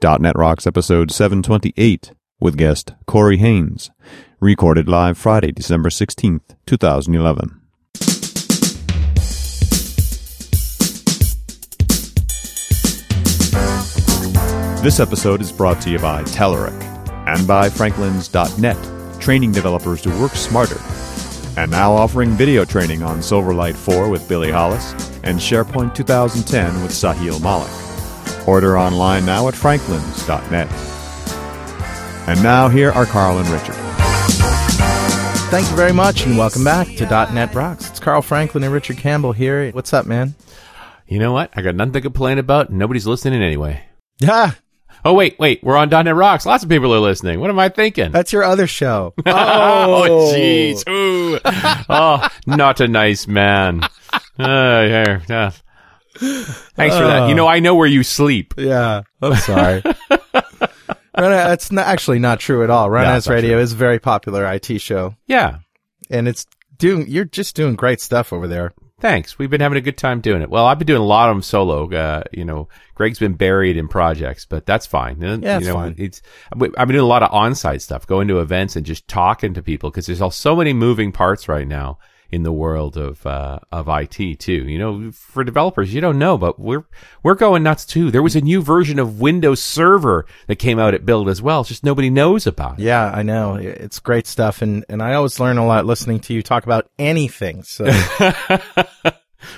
.NET Rocks episode 728 with guest Corey Haines, recorded live Friday, December 16th, 2011. This episode is brought to you by Telerik and by Franklins.net, training developers to work smarter. And now offering video training on Silverlight 4 with Billy Hollis and SharePoint 2010 with Sahil Malik. Order online now at franklins.net. And now here are Carl and Richard. Thank you very much, and welcome back to .NET Rocks. It's Carl Franklin and Richard Campbell here. What's up, man? You know what? I got nothing to complain about. Nobody's listening anyway. Yeah, Oh wait, wait. We're on .NET Rocks. Lots of people are listening. What am I thinking? that's your other show. oh, jeez. Ooh. oh, not a nice man. Uh, here, yeah. Thanks for that. You know, I know where you sleep. Yeah, I'm sorry. That's not, actually not true at all. As it's Radio true. is a very popular IT show, Yeah. and it's doing. You're just doing great stuff over there. Thanks. We've been having a good time doing it. Well, I've been doing a lot of them solo. Uh, you know, Greg's been buried in projects, but that's fine. Uh, Yeah, you know, fine. It's I've been doing a lot of on-site stuff, going to events and just talking to people because there's all so many moving parts right now in the world of uh, of IT too. You know, for developers, you don't know, but we're we're going nuts too. There was a new version of Windows Server that came out at Build as well. It's just nobody knows about it. Yeah, I know it's great stuff, and and I always learn a lot listening to you talk about anything. So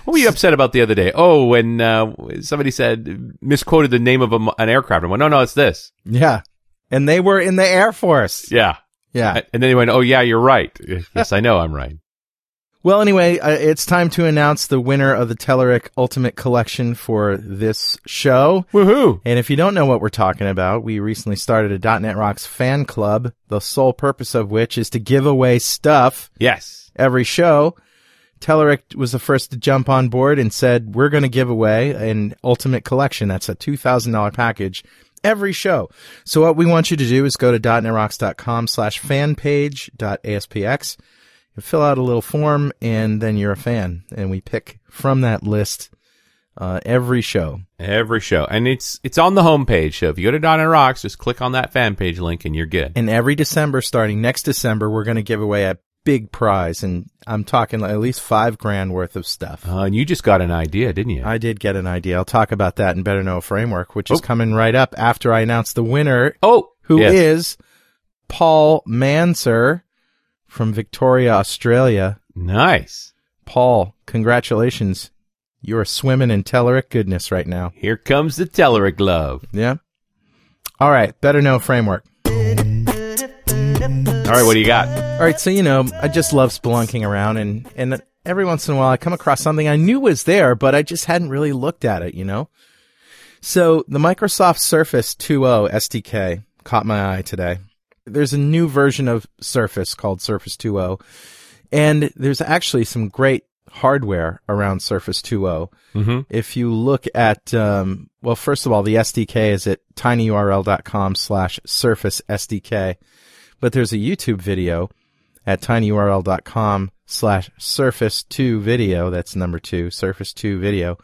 What were you upset about the other day? Oh, when uh, somebody said misquoted the name of a, an aircraft. I went, no, no, it's this. yeah, and they were in the Air Force. Yeah. Yeah. And then he went, oh, yeah, you're right. yes, I know I'm right. Well, anyway, uh, it's time to announce the winner of the Telerik Ultimate Collection for this show. Woohoo. And if you don't know what we're talking about, we recently started a .NET Rocks fan club, the sole purpose of which is to give away stuff Yes. every show. Telerik was the first to jump on board and said, we're going to give away an Ultimate Collection. That's a $2,000 package every show. So what we want you to do is go to .NETRocks.com slash fanpage.aspx and fill out a little form and then you're a fan. And we pick from that list, uh, every show. Every show. And it's it's on the homepage. So if you go to .NET Rocks, just click on that fan page link and you're good. And every December, starting next December, we're going to give away a big prize. And I'm talking at least five grand worth of stuff. Uh, and you just got an idea, didn't you? I did get an idea. I'll talk about that in Better Know Framework, which is Oh. coming right up after I announce the winner, oh, who is yes. Paul Manser from Victoria, Australia. Nice. Paul, congratulations. You're swimming in Telerik goodness right now. Here comes the Telerik glove. Yeah. All right. Better Know Framework. All right, what do you got? All right, so you know, I just love spelunking around, and and every once in a while I come across something I knew was there, but I just hadn't really looked at it, you know. So the Microsoft Surface 2.0 SDK caught my eye today. There's a new version of Surface called Surface 2.0, and there's actually some great hardware around Surface 2.0. Mm-hmm. If you look at, um, well, first of all, the SDK is at tinyurl.com slash Surface SDK but there's a YouTube video at tinyurl.com slash surface 2 video. That's number two, surface 2 video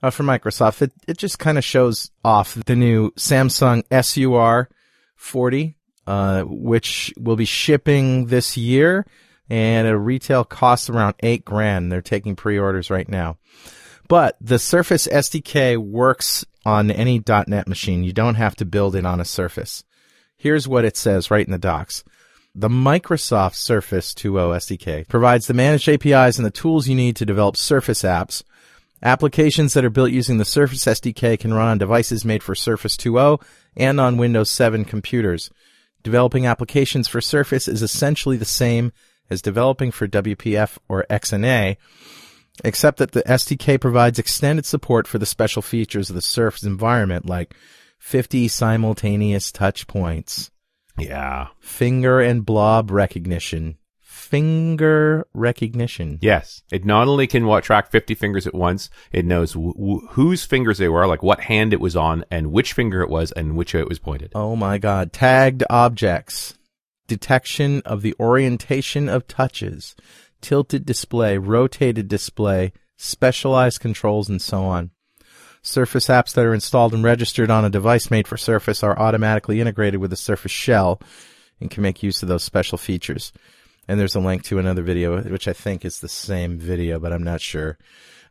uh, for Microsoft. It, it just kind of shows off the new Samsung SUR 40, uh, which will be shipping this year and a retail cost around eight grand. They're taking pre-orders right now. But the Surface SDK works on any .NET machine. You don't have to build it on a Surface. Here's what it says right in the docs. The Microsoft Surface 2.0 SDK provides the managed APIs and the tools you need to develop Surface apps. Applications that are built using the Surface SDK can run on devices made for Surface 2.0 and on Windows 7 computers. Developing applications for Surface is essentially the same as developing for WPF or XNA, except that the SDK provides extended support for the special features of the Surface environment like 50 simultaneous touch points, Yeah. finger and blob recognition, finger recognition. Yes. It not only can what, track 50 fingers at once, it knows wh- wh- whose fingers they were, like what hand it was on, and which finger it was, and which way it was pointed. Oh my god. Tagged objects. Detection of the orientation of touches. Tilted display, rotated display, specialized controls, and so on. Surface apps that are installed and registered on a device made for Surface are automatically integrated with the Surface shell and can make use of those special features. And there's a link to another video, which I think is the same video, but I'm not sure.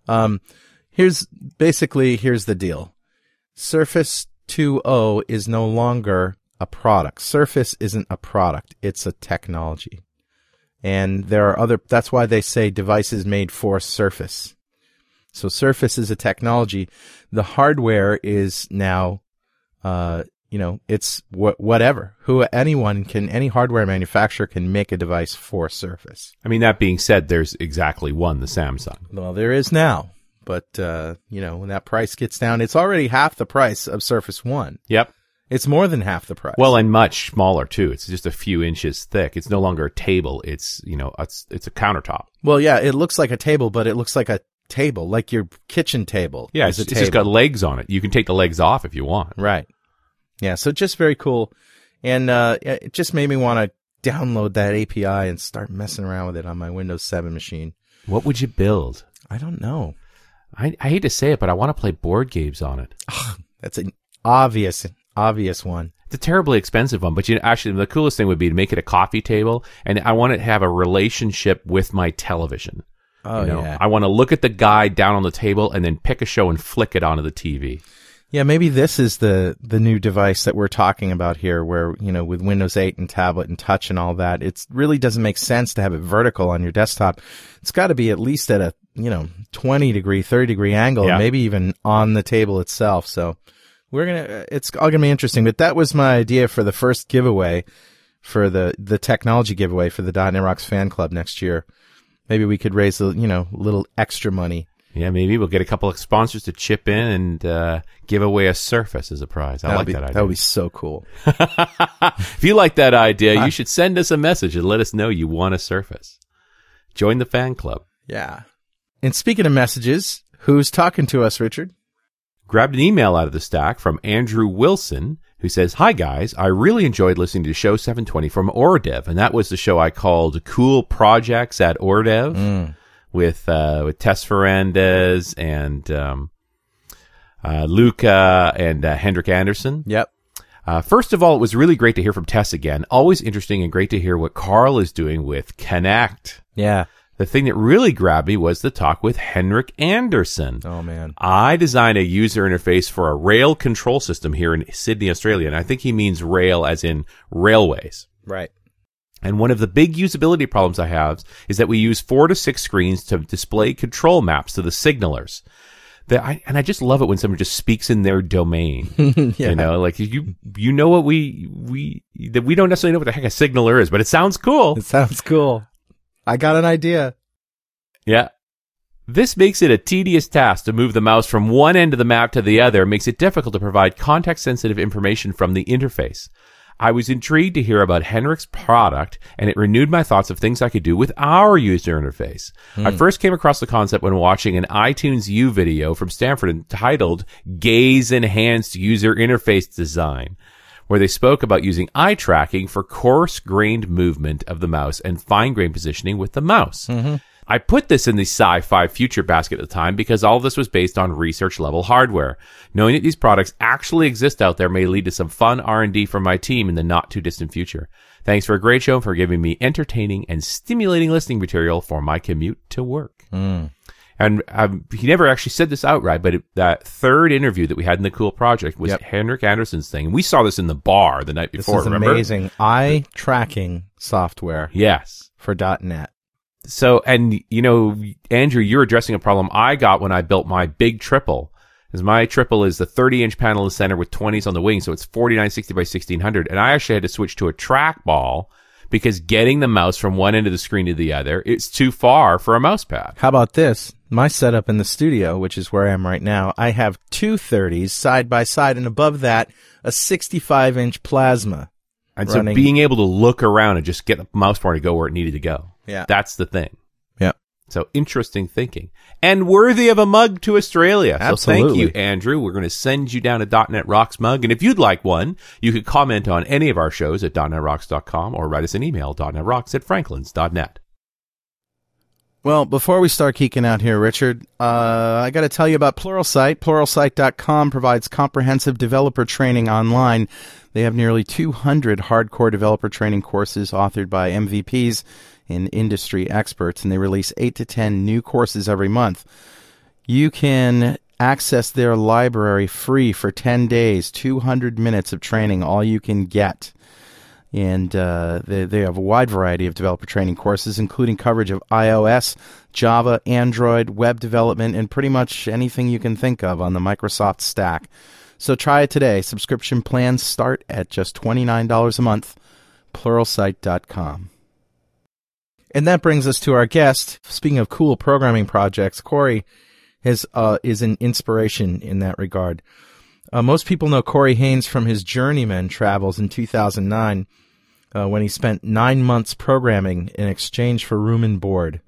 Um, here's basically, here's the deal. Surface 2.0 is no longer a product. Surface isn't a product. It's a technology. And there are other, that's why they say devices made for Surface. So Surface is a technology. The hardware is now, uh, you know, it's wh- whatever. Who anyone can, any hardware manufacturer can make a device for Surface. I mean, that being said, there's exactly one, the Samsung. Well, there is now, but uh, you know, when that price gets down, it's already half the price of Surface One. Yep. It's more than half the price. Well, and much smaller too. It's just a few inches thick. It's no longer a table. It's you know, it's it's a countertop. well, yeah, it looks like a table, but it looks like a table, like your kitchen table. Yeah, it's, a it's just got legs on it. You can take the legs off if you want. Right. Yeah. So just very cool. And, uh, it just made me want to download that API and start messing around with it on my Windows 7 machine. What would you build? I don't know. I, I hate to say it, but I want to play board games on it. That's an obvious, obvious one. It's a terribly expensive one, but you know, actually the coolest thing would be to make it a coffee table, and I want it to have a relationship with my television. Oh, you know? yeah. I want to look at the guide down on the table and then pick a show and flick it onto the TV. Yeah. Maybe this is the, the new device that we're talking about here where, you know, with Windows 8 and tablet and touch and all that, it really doesn't make sense to have it vertical on your desktop. It's got to be at least at a, you know, 20 degree, 30 degree angle, Yeah. maybe even on the table itself. So we're going to, it's all going to be interesting, but that was my idea for the first giveaway for the, the technology giveaway for the .NET Rocks fan club next year. Maybe we could raise a, you know, little extra money. Yeah, maybe we'll get a couple of sponsors to chip in and uh, give away a Surface as a prize. I That'd like be, that idea. That would be so cool. if you like that idea, you should send us a message and let us know you want a Surface. Join the fan club. Yeah. And speaking of messages, who's talking to us, Richard? Grabbed an email out of the stack from Andrew Wilson, who says, Hi guys, I really enjoyed listening to show 720 from Øredev, and that was the show I called Cool Projects at Øredev with, uh, with Tess Ferrandez and, um, uh, Luca and uh, Henrik Anderson. Yep. Uh, first of all, it was really great to hear from Tess again. Always interesting and great to hear what Carl is doing with Kinect. Yeah. The thing that really grabbed me was the talk with Henrik Anderson. Oh man. I designed a user interface for a rail control system here in Sydney, Australia, and I think he means rail as in railways. Right. And one of the big usability problems I have is that we use four to six screens to display control maps to the signalers. That I, and I just love it when someone just speaks in their domain. Yeah. You know, like you, you know what we, we, that we don't necessarily know what the heck a signaler is, but it sounds cool. It sounds cool. I got an idea. Yeah. This makes it a tedious task to move the mouse from one end of the map to the other, makes it difficult to provide context sensitive information from the interface. I was intrigued to hear about Henrik's product, and it renewed my thoughts of things I could do with our user interface. I hmm. first came across the concept when watching an iTunes U video from Stanford entitled Gaze Enhanced User Interface Design, where they spoke about using eye tracking for coarse grained movement of the mouse and fine grained positioning with the mouse. Mm-hmm. I put this in the sci-fi future basket at the time because all this was based on research level hardware. Knowing that these products actually exist out there may lead to some fun R&D from my team in the not too distant future. Thanks for a great show and for giving me entertaining and stimulating listening material for my commute to work. And um, he never actually said this outright, but it, that third interview that we had in the Cool Project was Yep. Henrik Anderson's thing. We saw this in the bar the night before. This is remember? amazing. Eye tracking software Yes. for .NET. So, and you know, Andrew, you're addressing a problem I got when I built my big triple. Because my triple is the 30 inch panel in the center with 20s on the wing, so it's 4960 by 1600. And I actually had to switch to a trackball because getting the mouse from one end of the screen to the other, it's too far for a mouse pad. How about this? My setup in the studio, which is where I am right now, I have two 30s side by side, and above that, a 65 inch plasma. And Running. so being able to look around and just get the mouse pointer to go where it needed to go. Yeah. That's the thing. Yeah. So interesting thinking and worthy of a mug to Australia. So thank you, Andrew. We're going to send you down a .NET Rocks mug. And if you'd like one, you could comment on any of our shows at .NETRocks.com or write us an email, .NETRocks at franklins.net. Well, before we start geeking out here, Richard, uh, I got to tell you about Pluralsight. Pluralsight.com provides comprehensive developer training online. They have nearly 200 hardcore developer training courses authored by MVPs and industry experts, and they release 8 to 10 new courses every month. You can access their library free for 10 days, 200 minutes of training, all you can get and uh, they, they have a wide variety of developer training courses, including coverage of iOS, Java, Android, web development, and pretty much anything you can think of on the Microsoft stack. So try it today. Subscription plans start at just $29 a month. Pluralsight.com. And that brings us to our guest. Speaking of cool programming projects, Corey has, uh, is an inspiration in that regard. Uh, most people know Corey Haines from his Journeyman travels in 2009 uh, when he spent nine months programming in exchange for room and board.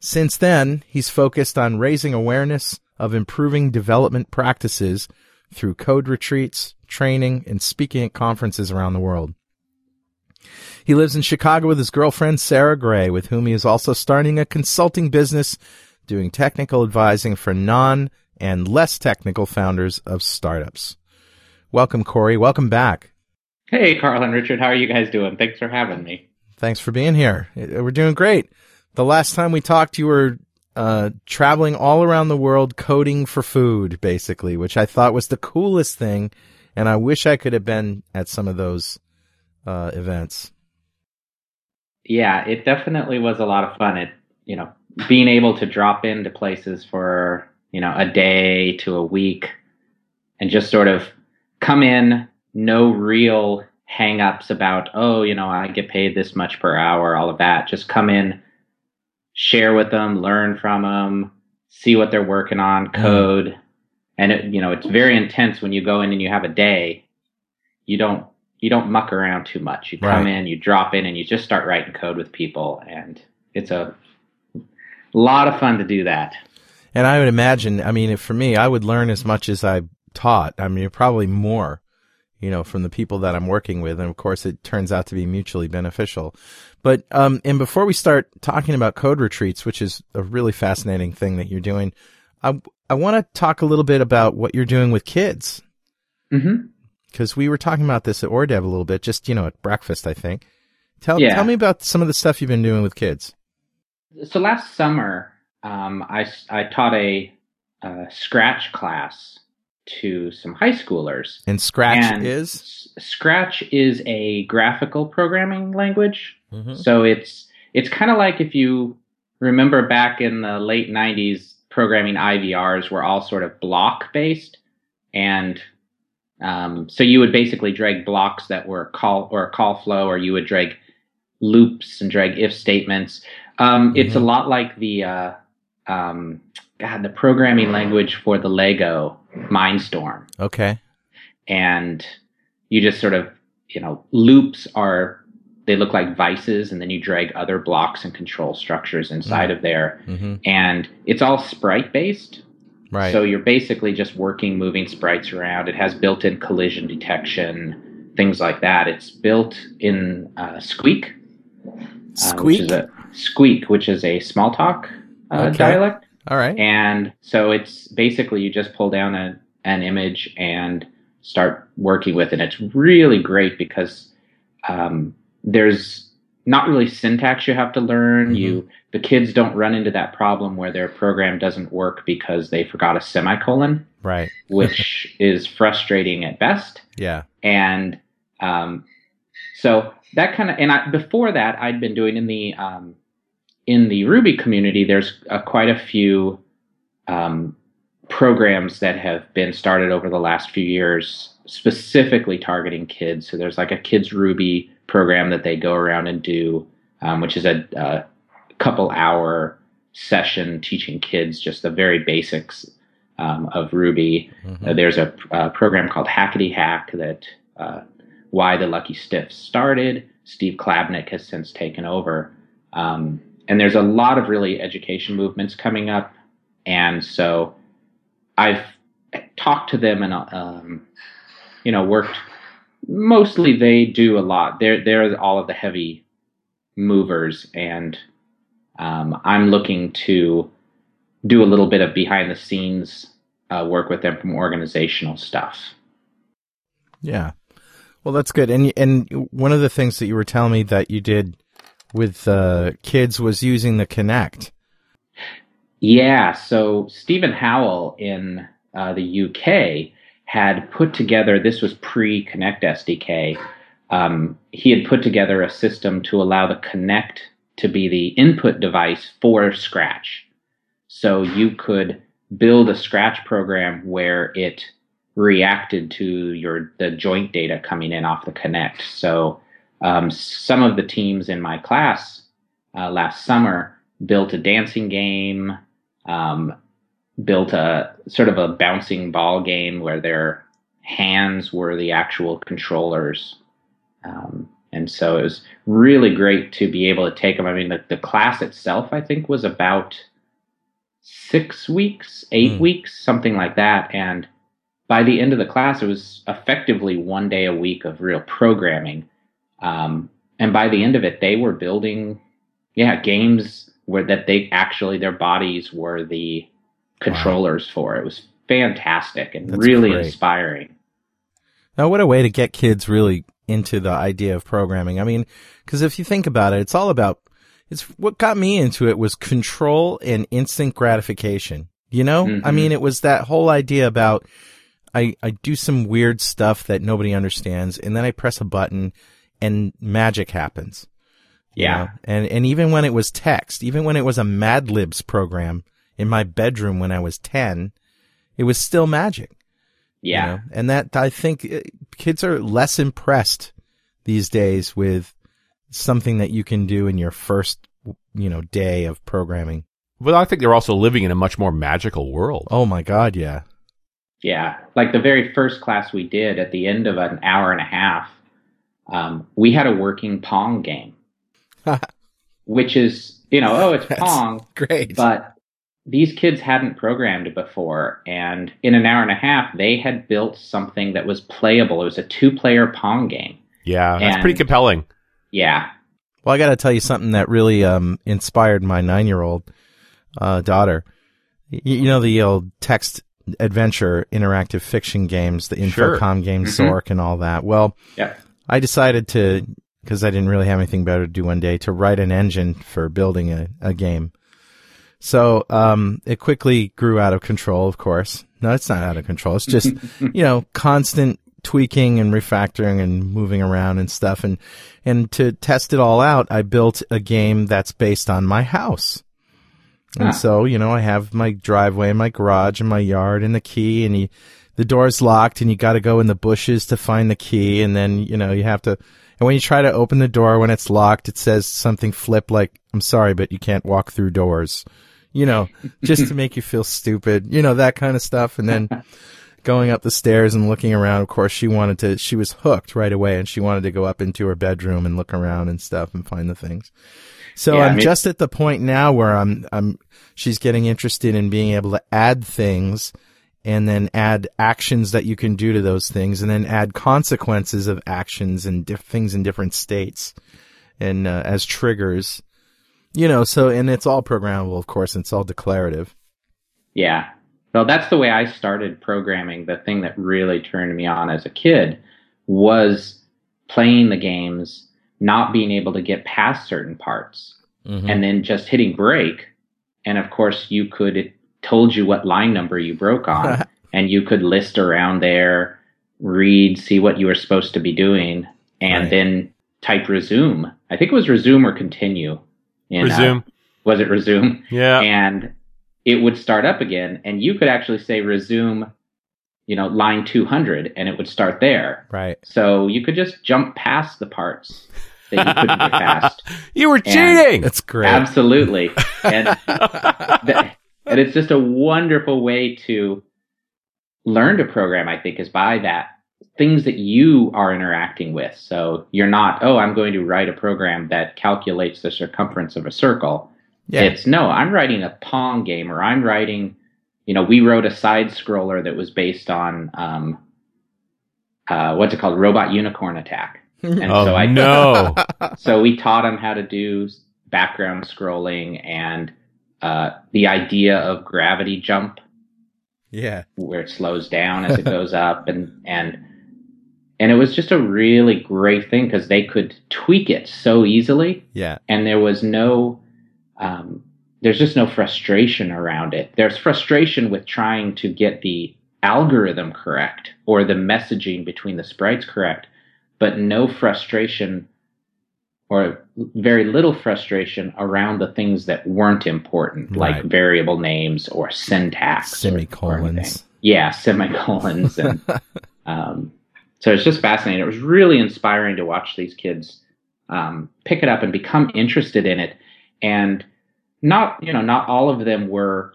Since then, he's focused on raising awareness of improving development practices through code retreats, training, and speaking at conferences around the world. He lives in Chicago with his girlfriend Sarah Gray, with whom he is also starting a consulting business doing technical advising for non and less technical founders of startups. Welcome, Corey. Welcome back. Hey, Carl and Richard. How are you guys doing? Thanks for having me. Thanks for being here. We're doing great. The last time we talked, you were uh, traveling all around the world coding for food, basically, which I thought was the coolest thing. And I wish I could have been at some of those uh, events. Yeah, it definitely was a lot of fun. It, you know, being able to drop into places for you know, a day to a week and just sort of come in, no real hangups about, oh, you know, I get paid this much per hour, all of that. Just come in, share with them, learn from them, see what they're working on, mm-hmm. code. Mm. And it, you know, it's very intense when you go in and you have a day. You don't you don't muck around too much. You come right. in, you drop in, and you just start writing code with people, and it's a lot of fun to do that. And I would imagine, I mean, for me, I would learn as much as I taught. I mean, probably more, you know, from the people that I'm working with. And of course, it turns out to be mutually beneficial. But, um, and before we start talking about code retreats, which is a really fascinating thing that you're doing, I, I want to talk a little bit about what you're doing with kids. Mm-hmm. Cause we were talking about this at Øredev a little bit, just, you know, at breakfast, I think. Tell, yeah. tell me about some of the stuff you've been doing with kids. So last summer, um, I, I taught a, a, Scratch class to some high schoolers. And Scratch and is? Scratch is a graphical programming language. Mm-hmm. So it's it's kind of like if you remember back in the late 90s, programming IVRs were all sort of block based. And um, so you would basically drag blocks that were call or call flow, or you would drag loops and drag if statements. Um, mm-hmm. It's a lot like the uh, um, God, the programming language for the Lego Mindstorm. Okay. And you just sort of, you know, loops are they look like vices, and then you drag other blocks and control structures inside mm-hmm. of there, mm-hmm. and it's all sprite based. Right. So you're basically just working, moving sprites around. It has built-in collision detection, things like that. It's built in uh, Squeak. Squeak. Uh, which Squeak, which is a Smalltalk uh, okay. dialect. All right. And so it's basically you just pull down a, an image and start working with it. It's really great because um, there's not really syntax you have to learn. Mm-hmm. You the kids don't run into that problem where their program doesn't work because they forgot a semicolon, right? which is frustrating at best. Yeah. And um, so that kind of and I, before that I'd been doing in the um, in the Ruby community, there's uh, quite a few um, programs that have been started over the last few years, specifically targeting kids. So there's like a Kids Ruby program that they go around and do, um, which is a, a, couple hour session teaching kids just the very basics um, of Ruby. Mm-hmm. Uh, there's a, a, program called Hackety Hack that uh, Why the Lucky Stiff started. Steve Klabnik has since taken over. Um, and there's a lot of really education movements coming up, and so I've talked to them and um, you know worked. Mostly, they do a lot. They're they're all of the heavy movers, and um, I'm looking to do a little bit of behind the scenes uh, work with them from organizational stuff. Yeah. Well, that's good. And and one of the things that you were telling me that you did with uh, kids was using the Kinect. Yeah. So Stephen Howell in uh, the UK had put together. This was pre Kinect SDK. Um, he had put together a system to allow the Kinect to be the input device for Scratch. So you could build a Scratch program where it reacted to your the joint data coming in off the Kinect. So um, some of the teams in my class uh, last summer built a dancing game, um, built a sort of a bouncing ball game where their hands were the actual controllers. Um, and so it was really great to be able to take them. I mean, the, the class itself, I think, was about six weeks, eight mm. weeks, something like that. And by the end of the class, it was effectively one day a week of real programming. Um, and by the end of it, they were building, yeah, games where that they actually their bodies were the controllers wow. for. It was fantastic and That's really great. inspiring. Now, what a way to get kids really into the idea of programming. I mean, because if you think about it, it's all about it's what got me into it was control and instant gratification. You know, mm-hmm. I mean, it was that whole idea about I, I do some weird stuff that nobody understands and then I press a button and magic happens. Yeah. Know? And, and even when it was text, even when it was a Mad Libs program in my bedroom when I was 10, it was still magic. Yeah. You know? And that, I think uh, kids are less impressed these days with something that you can do in your first, you know, day of programming. Well, I think they're also living in a much more magical world. Oh my God, yeah. Yeah. Like the very first class we did at the end of an hour and a half, um, we had a working Pong game, which is, you know, oh, it's Pong. Great. But these kids hadn't programmed before. And in an hour and a half, they had built something that was playable. It was a two player Pong game. Yeah. That's and pretty compelling. Yeah. Well, I got to tell you something that really um, inspired my nine year old uh, daughter. You, you, know the old text adventure interactive fiction games, the Infocom sure. games, mm-hmm. Zork, and all that. Well, yeah. I decided to because I didn't really have anything better to do one day to write an engine for building a, a game. So um, it quickly grew out of control. Of course, no, it's not out of control. It's just you know constant tweaking and refactoring and moving around and stuff. And, and to test it all out, I built a game that's based on my house. And ah. so, you know, I have my driveway and my garage and my yard and the key and you, the door's locked and you got to go in the bushes to find the key. And then, you know, you have to, and when you try to open the door when it's locked, it says something flip like, I'm sorry, but you can't walk through doors, you know, just to make you feel stupid, you know, that kind of stuff. And then, going up the stairs and looking around. Of course, she wanted to, she was hooked right away and she wanted to go up into her bedroom and look around and stuff and find the things. So yeah, I'm I mean, just at the point now where I'm, I'm, she's getting interested in being able to add things and then add actions that you can do to those things and then add consequences of actions and diff- things in different states and uh, as triggers you know so and it's all programmable of course and it's all declarative yeah so that's the way I started programming. The thing that really turned me on as a kid was playing the games, not being able to get past certain parts, mm-hmm. and then just hitting break. And of course, you could, it told you what line number you broke on, and you could list around there, read, see what you were supposed to be doing, and right. then type resume. I think it was resume or continue. In, uh, resume. Uh, was it resume? Yeah. And it would start up again and you could actually say resume you know line 200 and it would start there right so you could just jump past the parts that you couldn't get past you were cheating that's great absolutely and, and it's just a wonderful way to learn to program i think is by that things that you are interacting with so you're not oh i'm going to write a program that calculates the circumference of a circle yeah. It's no, I'm writing a Pong game or I'm writing, you know, we wrote a side scroller that was based on, um, uh, what's it called? Robot Unicorn Attack. And oh, so I, no. so we taught him how to do background scrolling and uh, the idea of gravity jump Yeah. where it slows down as it goes up and and and it was just a really great thing because they could tweak it so easily Yeah. and there was no um, there's just no frustration around it there's frustration with trying to get the algorithm correct or the messaging between the sprites correct but no frustration or very little frustration around the things that weren't important like variable names or syntax or- or. Semicolons. yeah semicolons and um, so it's just fascinating it was really inspiring to watch these kids um, pick it up and become interested in it and not you know not all of them were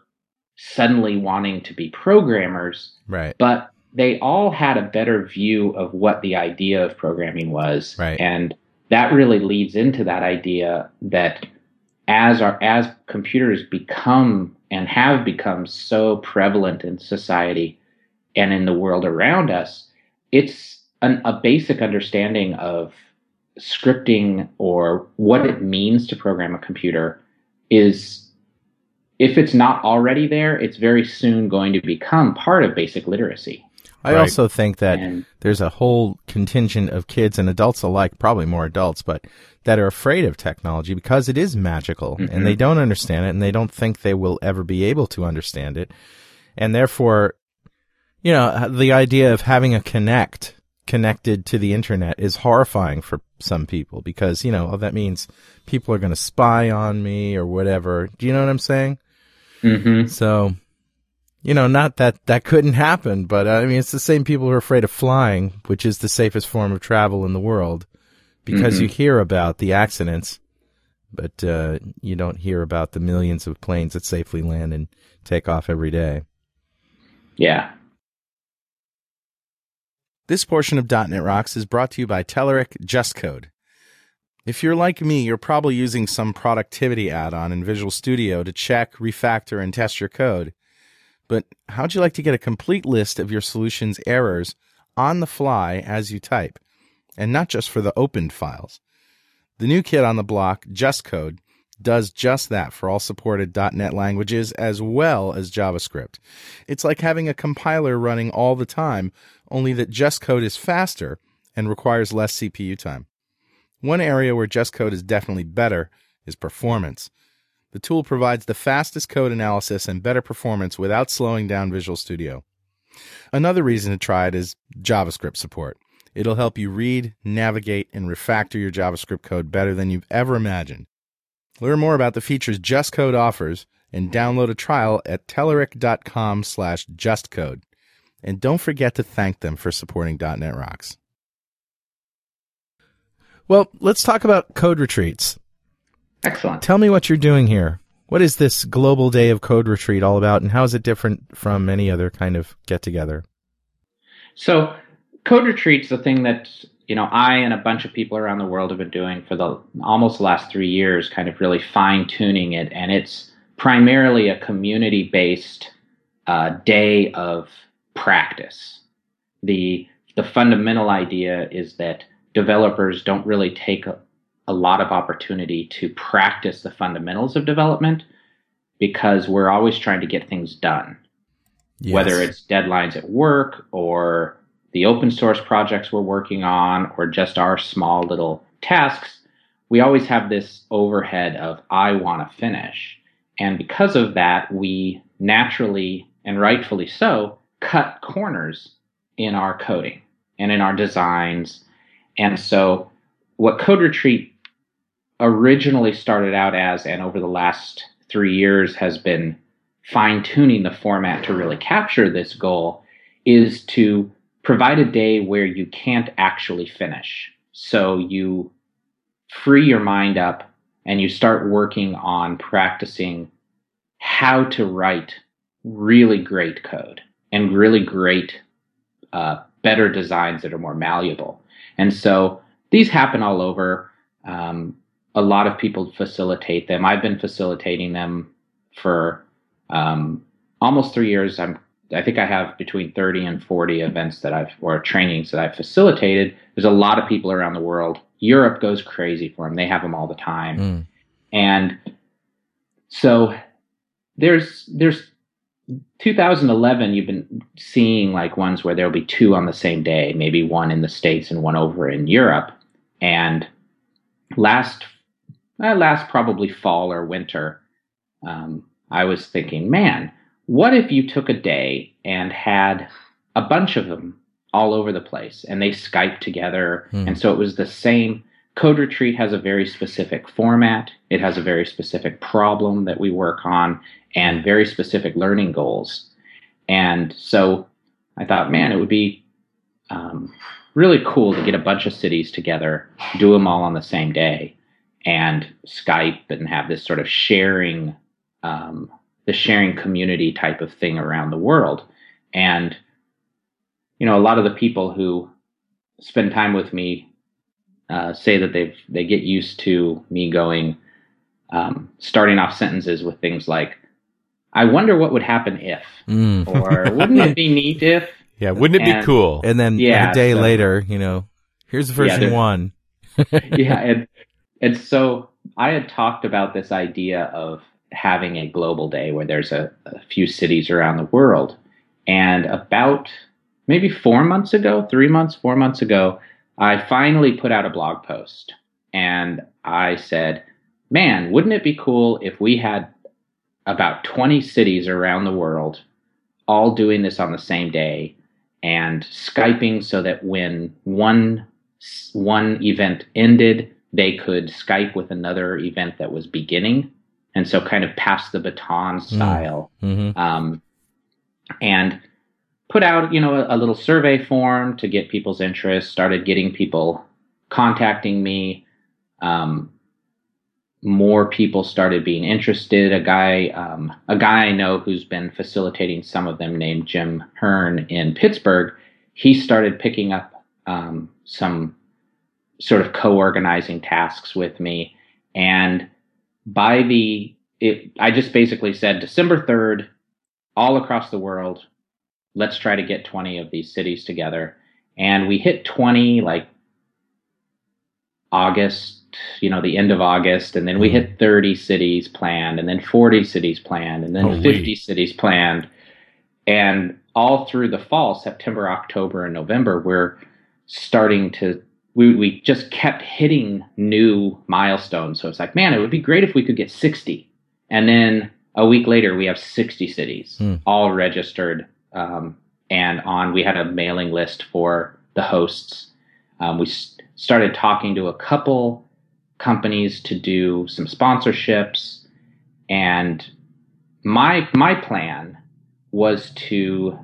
suddenly wanting to be programmers Right. but they all had a better view of what the idea of programming was Right. and that really leads into that idea that as our as computers become and have become so prevalent in society and in the world around us it's an, a basic understanding of scripting or what it means to program a computer is if it's not already there it's very soon going to become part of basic literacy I Right. also think that and there's a whole contingent of kids and adults alike, probably more adults, but that are afraid of technology because it is magical and mm-hmm. they don't understand it and they don't think they will ever be able to understand it. And therefore, you know, the idea of having a Kinect connected to the internet is horrifying for some people because, you know, that means people are going to spy on me or whatever. Do you know what I'm saying? Mhm. So, you know, not that that couldn't happen, but uh, I mean, it's the same people who are afraid of flying, which is the safest form of travel in the world, because Mhm. you hear about the accidents, but uh, you don't hear about the millions of planes that safely land and take off every day. yeah This portion of .NET Rocks is brought to you by Telerik JustCode. If you're like me, you're probably using some productivity add-on in Visual Studio to check, refactor, and test your code. But how'd you like to get a complete list of your solution's errors on the fly as you type, and not just for the opened files? The new kid on the block, JustCode, does just that for all supported .NET languages as well as JavaScript. It's like having a compiler running all the time, only that JustCode is faster and requires less CPU time. One area where JustCode is definitely better is performance. The tool provides the fastest code analysis and better performance without slowing down Visual Studio. Another reason to try it is JavaScript support. It'll help you read, navigate, and refactor your JavaScript code better than you've ever imagined. Learn more about the features JustCode offers and download a trial at telerik.com slash justcode. And don't forget to thank them for supporting .NET Rocks. Well, let's talk about code retreats. excellent Tell me what you're doing here. What is this global day of code retreat all about, and how is it different from any other kind of get together? So, Code Retreat's the thing that you know I and a bunch of people around the world have been doing for the almost the last three years, kind of really fine tuning it, and it's primarily a community based uh, day of practice. the The fundamental idea is that developers don't really take a, a lot of opportunity to practice the fundamentals of development because we're always trying to get things done. Whether it's deadlines at work or the open source projects we're working on or just our small little tasks, we always have this overhead of, I want to finish. And because of that, we naturally and rightfully so cut corners in our coding and in our designs. And so, what Code Retreat originally started out as, and over the last three years has been fine tuning the format to really capture this goal is to provide a day where you can't actually finish. So you free your mind up and you start working on practicing how to write really great code and really great, uh, better designs that are more malleable. And so these happen all over. Um, a lot of people facilitate them. I've been facilitating them for um, almost three years. I'm I think I have between 30 and 40 events that I've or trainings that I've facilitated. There's a lot of people around the world. Europe goes crazy for them. They have them all the time. Mm. And so there's there's 2011 you've been seeing like ones where there'll be two on the same day, maybe one in the states and one over in Europe. And last uh, last probably fall or winter, um, I was thinking, man, what if you took a day and had a bunch of them all over the place and they Skype together? Hmm. And so it was the same. Code Retreat has a very specific format, it has a very specific problem that we work on, and very specific learning goals. And so I thought, man, it would be um, really cool to get a bunch of cities together, do them all on the same day, and Skype and have this sort of sharing, um, the sharing community type of thing around the world. And you know, a lot of the people who spend time with me uh, say that they've they get used to me going, um, starting off sentences with things like, "I wonder what would happen if," Mm. or "Wouldn't it be neat if?" Yeah, wouldn't it be cool? And then Yeah, a day so- later, you know, here's Yeah, version there- one. yeah, and and so I had talked about this idea of having a global day where there's a, a few cities around the world, and about maybe four months ago, three months, four months ago, I finally put out a blog post, and I said, "Man, wouldn't it be cool if we had about 20 cities around the world all doing this on the same day and skyping so that when one one event ended they could skype with another event that was beginning and so kind of pass the baton style. Hmm um, and put out you know a, a little survey form to get people's interest started getting people contacting me. Um, more people started being interested. A guy um, a guy i know who's been facilitating some of them named jim Hurne in pittsburgh he started picking up um, some sort of co-organizing tasks with me. And by the it, i just basically said december 3rd all across the world let's try to get 20 of these cities together and we hit 20 like august you know the end of august and then we hit 30 cities planned and then 40 cities planned and then Holy. 50 cities planned and all through the fall september october and november we're starting to we, we just kept hitting new milestones. So it's like man it would be great if we could get 60 and then a week later we have 60 cities Hmm. all registered um, and on we had a mailing list for the hosts. Um, we s- started talking to a couple companies to do some sponsorships. And my my plan was to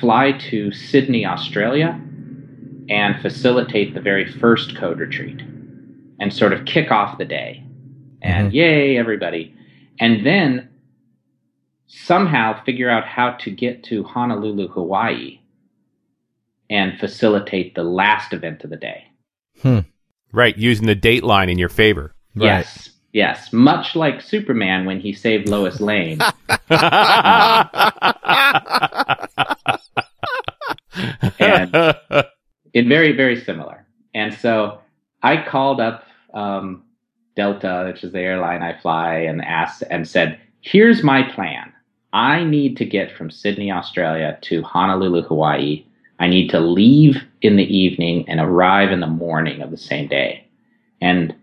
fly to Sydney, Australia and facilitate the very first code retreat and sort of kick off the day. And mm-hmm. yay everybody. And then somehow figure out how to get to Honolulu, Hawaii and facilitate the last event of the day. Hmm. right, using the date line in your favor. Right. Yes. Yes. Much like Superman when he saved Lois Lane. and it very, very similar. And so I called up um, Delta, which is the airline I fly, and asked and said, here's my plan. I need to get from Sydney, Australia to Honolulu, Hawaii. I need to leave in the evening and arrive in the morning of the same day. And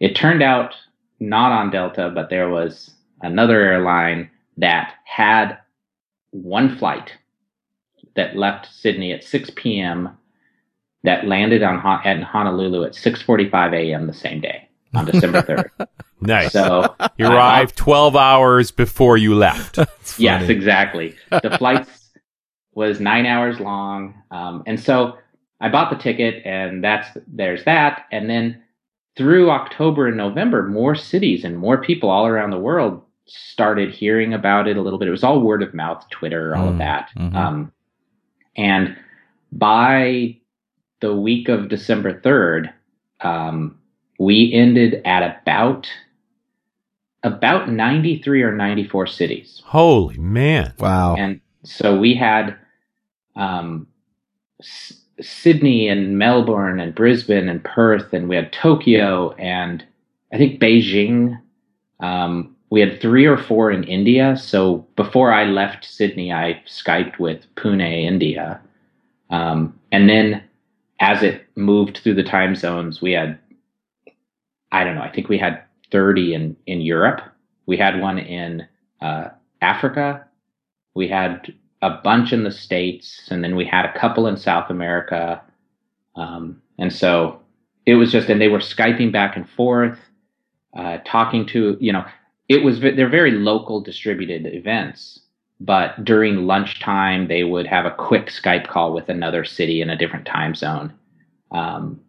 it turned out not on Delta, but there was another airline that had one flight that left Sydney at 6 p.m. that landed on at Honolulu at 6:45 a.m. the same day on December 3rd. nice. so you arrived 12 hours before you left. Yes, exactly. The flight was nine hours long, um, and so I bought the ticket, and that's there's that. And then through October and November, more cities and more people all around the world started hearing about it a little bit. It was all word of mouth, Twitter, all of Mm, that. mhm. Um, and by the week of December third, um, we ended at about about 93 or 94 cities. Holy man. Wow. And so we had um, S- Sydney and Melbourne and Brisbane and Perth, and we had Tokyo and I think Beijing. Um, we had three or four in India. So before I left Sydney, I Skyped with Pune, India. Um, and then as it moved through the time zones, we had, I don't know, I think we had 30 in, in Europe. We had one in uh, Africa. We had a bunch in the States. And then we had a couple in South America. Um, and so it was just, and they were Skyping back and forth, uh, talking to, you know, it was, they're very local distributed events but during lunchtime they would have a quick Skype call with another city in a different time zone. Um,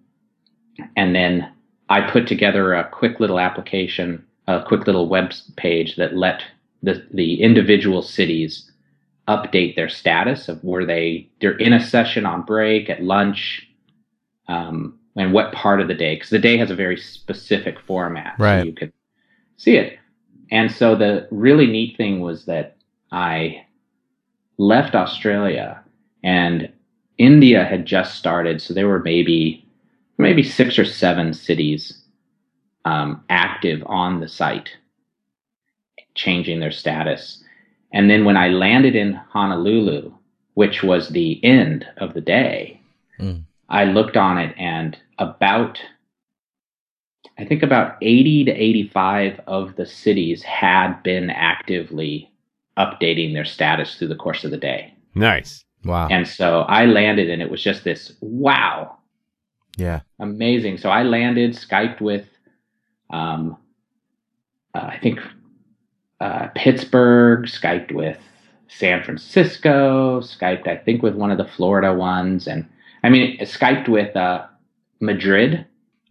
and then I put together a quick little application, a quick little web page that let the, the individual cities update their status of where they they're in a session on break at lunch um, and what part of the day because the day has a very specific format right. so you could see it and so the really neat thing was that I left Australia and India had just started, so there were maybe maybe six or seven cities um, active on the site, changing their status. And then when I landed in Honolulu, which was the end of the day, mm. I looked on it and about I think about 80 to 85 of the cities had been actively updating their status through the course of the day. Nice. Wow. And so I landed and it was just this wow. Yeah. Amazing. So I landed, Skyped with, um, uh, I think, uh, Pittsburgh, Skyped with San Francisco, Skyped, I think, with one of the Florida ones. And I mean, Skyped with, uh, Madrid,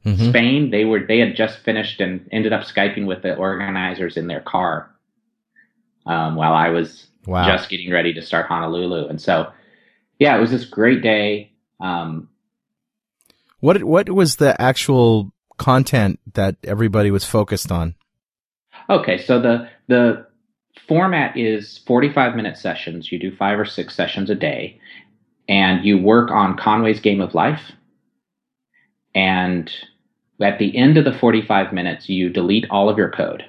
mm-hmm. Spain. They were, they had just finished and ended up Skyping with the organizers in their car um, while I was wow. just getting ready to start Honolulu. And so, yeah, it was this great day. Um, what what was the actual content that everybody was focused on? Okay, so the the format is 45 minute sessions. You do 5 or 6 sessions a day and you work on Conway's Game of Life. And at the end of the 45 minutes, you delete all of your code.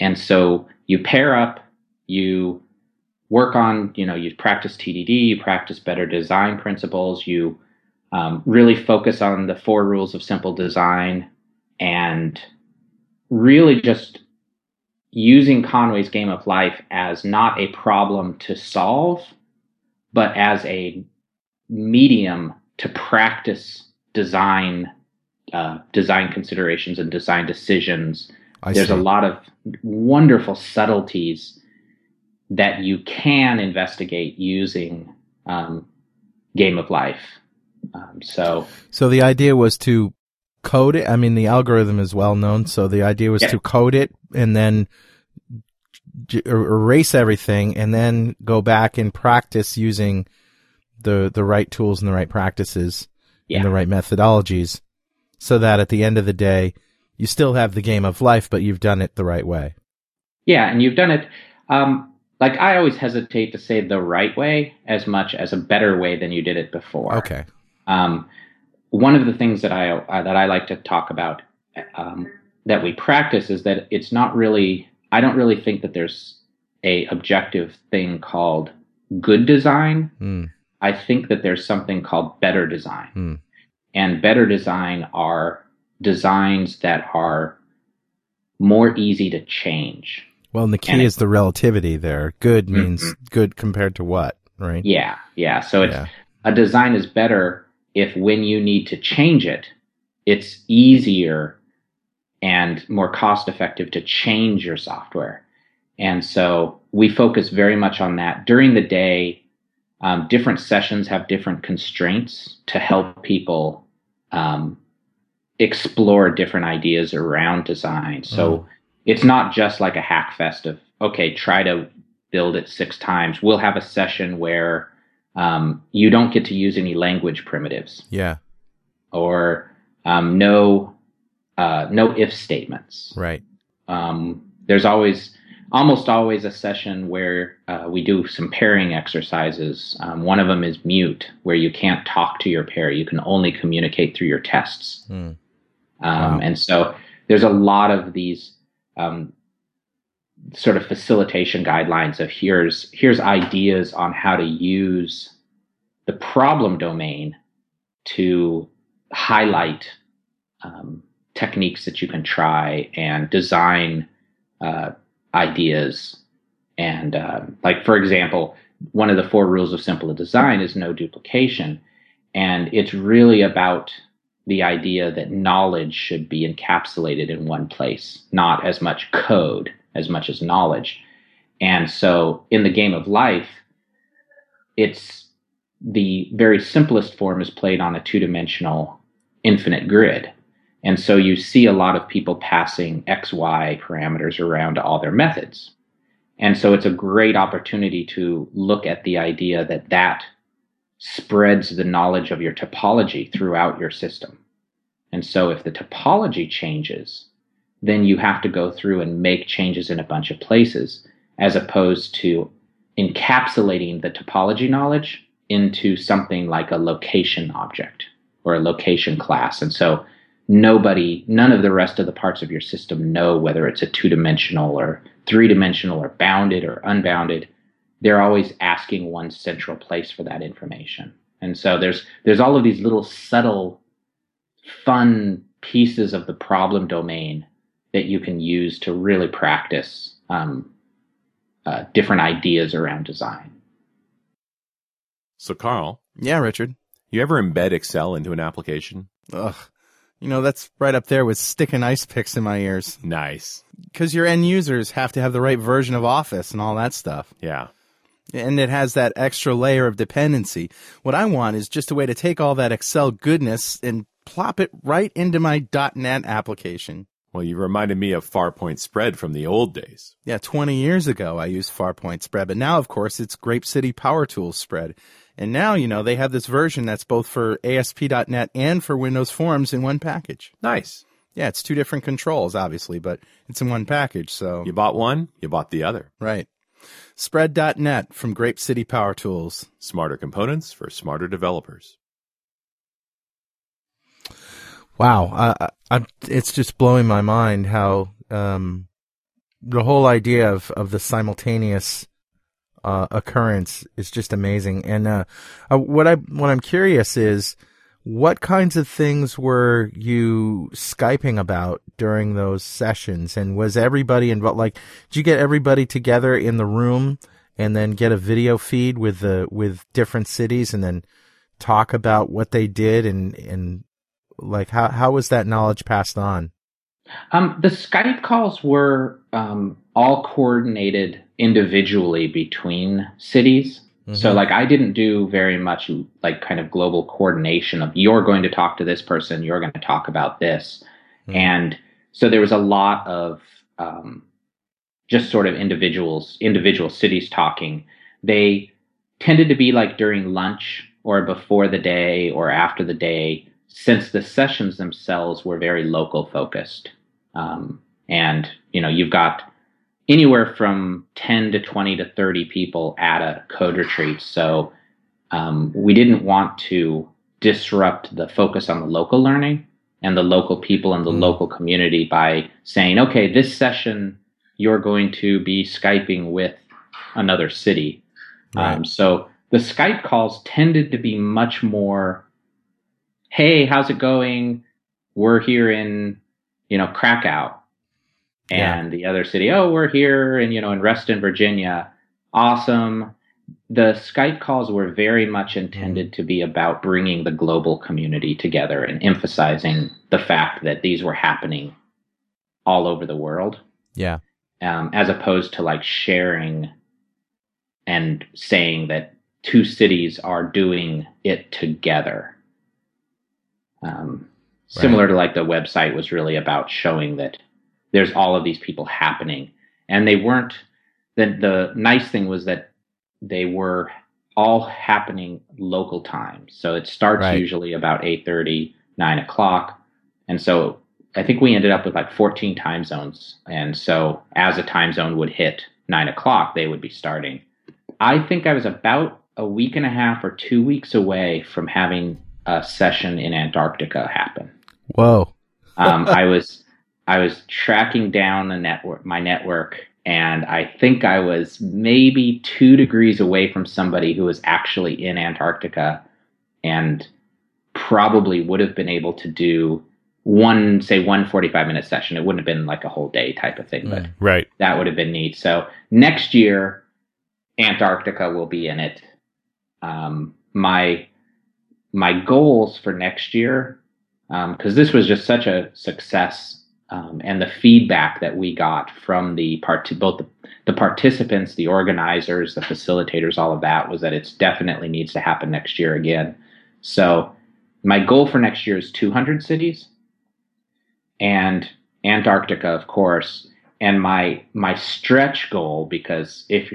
And so you pair up, you work on, you know, you practice TDD, you practice better design principles, you um, really focus on the four rules of simple design and really just using Conway's game of life as not a problem to solve, but as a medium to practice design, uh, design considerations and design decisions I There's see. a lot of wonderful subtleties that you can investigate using um, Game of Life. Um, so, so the idea was to code it. I mean, the algorithm is well known, so the idea was yeah. to code it and then j- er, erase everything, and then go back and practice using the the right tools and the right practices yeah. and the right methodologies, so that at the end of the day you still have the game of life, but you've done it the right way. Yeah, and you've done it. Um, like I always hesitate to say the right way as much as a better way than you did it before. Okay. Um, one of the things that I uh, that I like to talk about um, that we practice is that it's not really. I don't really think that there's a objective thing called good design. Mm. I think that there's something called better design. Mm. And better design are designs that are more easy to change. Well, and the key and is it, the relativity there. Good mm-hmm. means mm-hmm. good compared to what, right? Yeah, yeah. So it's yeah. a design is better if when you need to change it, it's easier and more cost effective to change your software. And so we focus very much on that during the day. Um, different sessions have different constraints to help people um, explore different ideas around design. So mm. it's not just like a hack fest of, okay, try to build it six times. We'll have a session where um, you don't get to use any language primitives. Yeah. Or um, no, uh, no if statements. Right. Um, there's always, almost always a session where uh, we do some pairing exercises. Um, one of them is mute, where you can't talk to your pair. You can only communicate through your tests. Mm. Um, wow. And so there's a lot of these um, sort of facilitation guidelines of here's here's ideas on how to use the problem domain to highlight um, techniques that you can try and design uh, ideas and uh, like for example one of the four rules of simple design is no duplication and it's really about the idea that knowledge should be encapsulated in one place not as much code as much as knowledge and so in the game of life it's the very simplest form is played on a two-dimensional infinite grid and so you see a lot of people passing XY parameters around to all their methods. And so it's a great opportunity to look at the idea that that spreads the knowledge of your topology throughout your system. And so if the topology changes, then you have to go through and make changes in a bunch of places as opposed to encapsulating the topology knowledge into something like a location object or a location class. And so nobody, none of the rest of the parts of your system know whether it's a two dimensional or three dimensional or bounded or unbounded. They're always asking one central place for that information. And so there's there's all of these little subtle, fun pieces of the problem domain that you can use to really practice um, uh, different ideas around design. So, Carl. Yeah, Richard. You ever embed Excel into an application? Ugh. You know, that's right up there with sticking ice picks in my ears. Nice. Because your end users have to have the right version of Office and all that stuff. Yeah. And it has that extra layer of dependency. What I want is just a way to take all that Excel goodness and plop it right into my .NET application. Well, you reminded me of Farpoint Spread from the old days. Yeah, 20 years ago I used Farpoint Spread, but now, of course, it's Grape City Power Tools Spread. And now, you know, they have this version that's both for ASP.NET and for Windows Forms in one package. Nice. Yeah, it's two different controls, obviously, but it's in one package. So You bought one, you bought the other. right. Spread.net from Grape City Power Tools. Smarter components for smarter developers. Wow, I, I, it's just blowing my mind how um, the whole idea of, of the simultaneous uh, occurrence is just amazing. And uh, uh, what I what I'm curious is what kinds of things were you skyping about during those sessions, and was everybody involved? Like, did you get everybody together in the room and then get a video feed with the with different cities, and then talk about what they did and and like how how was that knowledge passed on? Um, the Skype calls were um, all coordinated individually between cities. Mm-hmm. So, like, I didn't do very much like kind of global coordination of you're going to talk to this person, you're going to talk about this. Mm-hmm. And so there was a lot of um, just sort of individuals, individual cities talking. They tended to be like during lunch or before the day or after the day since the sessions themselves were very local focused. Um, and, you know, you've got anywhere from 10 to 20 to 30 people at a code retreat. So um, we didn't want to disrupt the focus on the local learning and the local people and the mm. local community by saying, okay, this session you're going to be Skyping with another city. Right. Um, so the Skype calls tended to be much more hey, how's it going? We're here in, you know, Krakow. And yeah. the other city, oh, we're here in, you know, in Reston, Virginia. Awesome. The Skype calls were very much intended mm-hmm. to be about bringing the global community together and emphasizing the fact that these were happening all over the world. Yeah. Um, as opposed to like sharing and saying that two cities are doing it together. Um, right. Similar to like the website was really about showing that there's all of these people happening, and they weren't. The the nice thing was that they were all happening local time. So it starts right. usually about 8:30, 9 o'clock, and so I think we ended up with like 14 time zones. And so as a time zone would hit nine o'clock, they would be starting. I think I was about a week and a half or two weeks away from having a session in Antarctica happen. Whoa. um, I was I was tracking down the network, my network, and I think I was maybe two degrees away from somebody who was actually in Antarctica, and probably would have been able to do one, say, one 45 minute session. It wouldn't have been like a whole day type of thing, but Right. that would have been neat. So next year, Antarctica will be in it. Um, my my goals for next year, because this was just such a success, um, and the feedback that we got from the part both the, the participants, the organizers, the facilitators, all of that was that it definitely needs to happen next year again. So my goal for next year is 200 cities and Antarctica, of course. And my my stretch goal, because if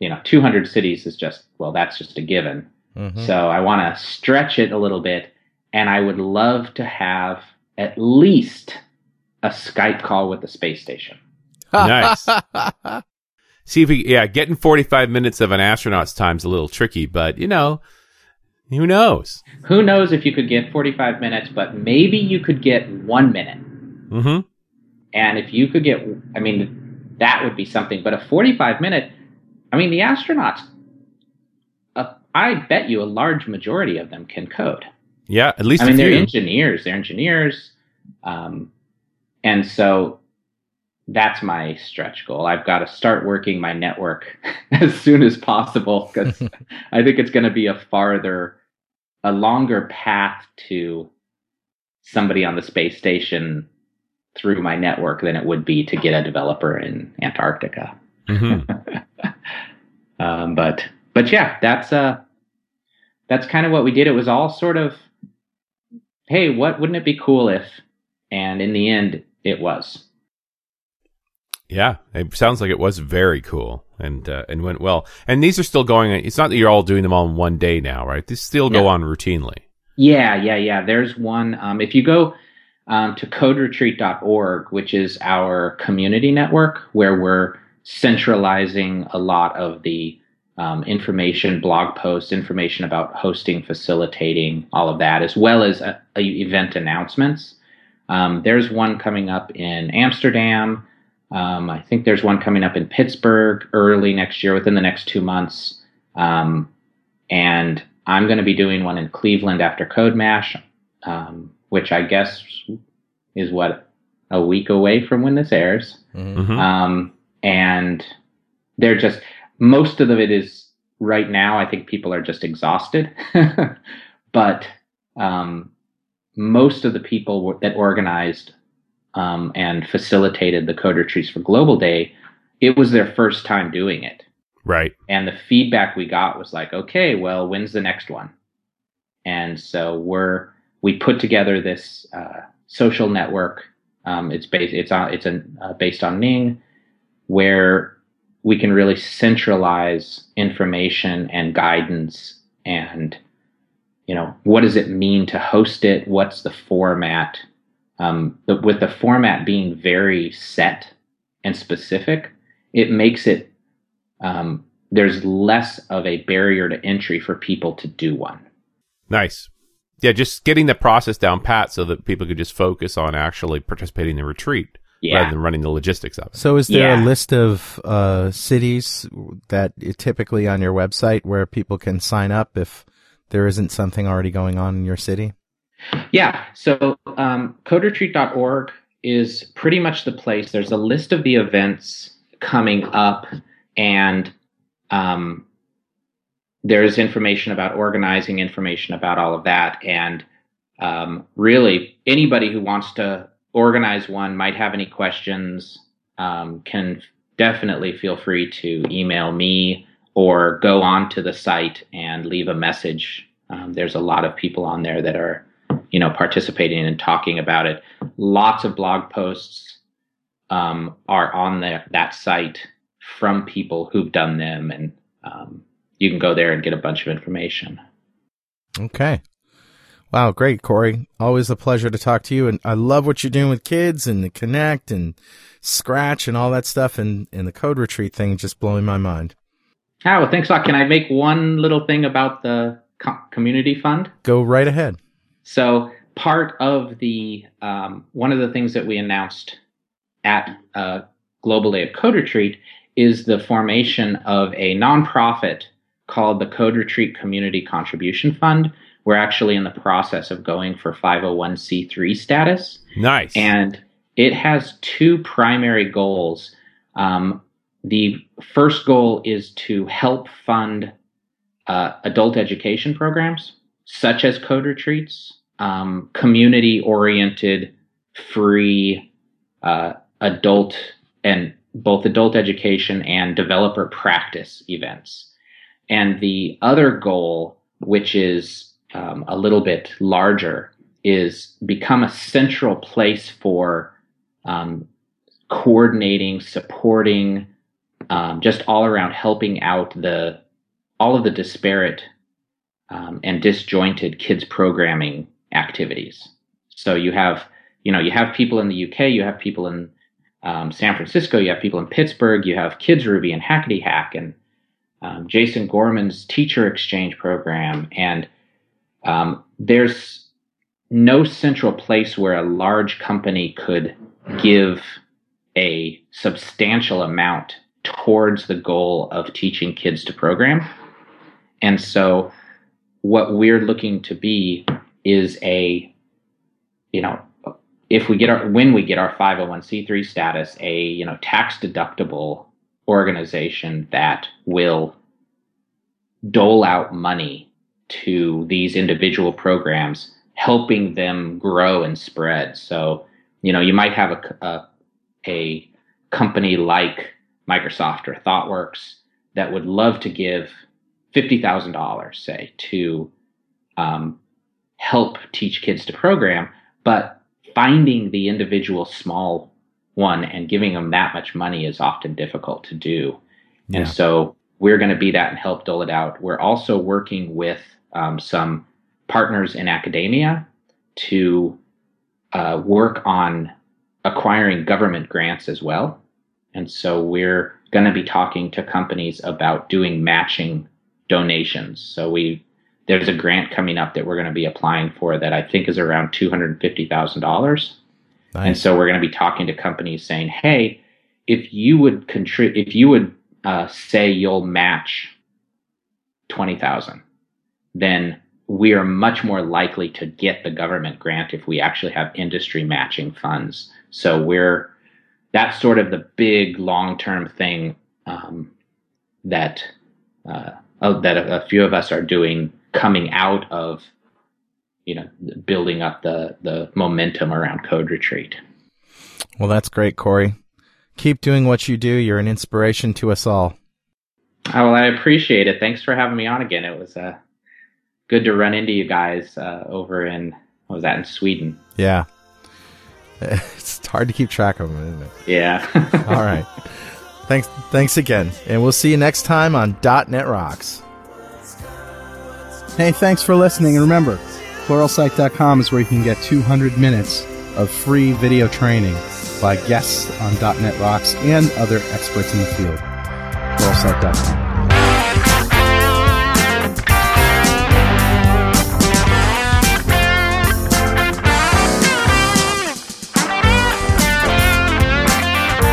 you know 200 cities is just well, that's just a given. Mhm. So I want to stretch it a little bit, and I would love to have at least a Skype call with the space station. Nice. See if we, yeah, getting 45 minutes of an astronaut's time is a little tricky, but you know, who knows? Who knows if you could get 45 minutes, but maybe you could get one minute. hmm And if you could get, I mean, that would be something. But a 45 minute, I mean, the astronauts, uh, I bet you a large majority of them can code. Yeah, at least I mean, a they're engineers. They're engineers. Um, and so that's my stretch goal. I've got to start working my network as soon as possible because I think it's going to be a farther, a longer path to somebody on the space station through my network than it would be to get a developer in Antarctica. hmm Um, but but yeah, that's uh that's kind of what we did. It was all sort of, hey, what wouldn't it be cool if? And in the end, it was. Yeah, it sounds like it was very cool and uh, and went well. And these are still going. It's not that you're all doing them all in one day now, right? These still go Yeah. on routinely. Yeah, yeah, yeah. There's one. Um, if you go um, to coderetreat.org, which is our community network, where we're centralizing a lot of the um, information, blog posts, information about hosting, facilitating, all of that, as well as uh, event announcements. Um, there's one coming up in Amsterdam. Um, I think there's one coming up in Pittsburgh early next year, within the next two months. Um, and I'm going to be doing one in Cleveland after Code Mash, um, which I guess is what a week away from when this airs. Mhm. hmm Um, and they're just most of it is right now. I think people are just exhausted, but um, most of the people were- that organized um, and facilitated the Code Retreats for Global Day, it was their first time doing it. Right. And the feedback we got was like, okay, well, when's the next one? And so we're we put together this uh, social network. Um, it's based it's on it's an, uh, based on Ning, where we can really centralize information and guidance and you know what does it mean to host it? What's the format? Um, the, with the format being very set and specific, it makes it um, there's less of a barrier to entry for people to do one. Nice. Yeah, just getting the process down pat so that people could just focus on actually participating in the retreat rather than running the logistics of it. So, is there Yeah. a list of uh, cities that typically on your website where people can sign up if there isn't something already going on in your city? Yeah. So um, coderetreat.org is pretty much the place. There's a list of the events coming up, and um, there's information about organizing, information about all of that. And um, really, anybody who wants to organize one might have any questions, um, can definitely feel free to email me or go onto the site and leave a message. Um, there's a lot of people on there that are you know, participating and talking about it. Lots of blog posts um, are on the, that site from people who've done them, and um, you can go there and get a bunch of information. Okay. Wow, great, Corey. Always a pleasure to talk to you. And I love what you're doing with kids and the Kinect and Scratch and all that stuff. And, and the Code Retreat thing just blowing my mind. Ah, well, thanks a lot. Can I make one little thing about the co- community fund? Go right ahead. So part of the um, one of the things that we announced at uh, Global Day of Code Retreat is the formation of a nonprofit called the Code Retreat Community Contribution Fund. We're actually in the process of going for 501c3 status. Nice. And it has two primary goals. Um, the first goal is to help fund uh, adult education programs, such as code retreats, um, community oriented, free uh, adult and both adult education and developer practice events. And the other goal, which is um, a little bit larger, is become a central place for um, coordinating, supporting, um, just all around helping out the all of the disparate um, and disjointed kids programming activities. So you have you know you have people in the UK, you have people in um, San Francisco, you have people in Pittsburgh, you have Kids Ruby and Hackety Hack and um, Jason Gorman's teacher exchange program, and um, there's no central place where a large company could give a substantial amount towards the goal of teaching kids to program. And so what we're looking to be is a, you know, if we get our, when we get our 501c3 status, a, you know, tax deductible organization that will dole out money to these individual programs, helping them grow and spread. So, you know, you might have a, a, a company like Microsoft or ThoughtWorks that would love to give $50,000, say, to um, help teach kids to program, but finding the individual small one and giving them that much money is often difficult to do. Yeah. And so we're going to be that and help dole it out. We're also working with um, some partners in academia to uh, work on acquiring government grants as well. And so we're going to be talking to companies about doing matching donations. So we there's a grant coming up that we're going to be applying for that I think is around two hundred fifty thousand dollars. Nice. And so we're going to be talking to companies saying, "Hey, if you would contribute, if you would uh, say you'll match twenty thousand, then we are much more likely to get the government grant if we actually have industry matching funds. So we're that's sort of the big long term thing um, that uh, that a, a few of us are doing coming out of you know building up the the momentum around code retreat. Well that's great corey. Keep doing what you do. You're an inspiration to us all. Oh well i appreciate it. Thanks for having me on again. It was uh, good to run into you guys uh, over in what was that in sweden? Yeah it's hard to keep track of them isn't it yeah all right thanks thanks again and we'll see you next time on net rocks Hey, thanks for listening. And remember, pluralsight.com is where you can get 200 minutes of free video training by guests on .NET Rocks and other experts in the field. pluralsight.com.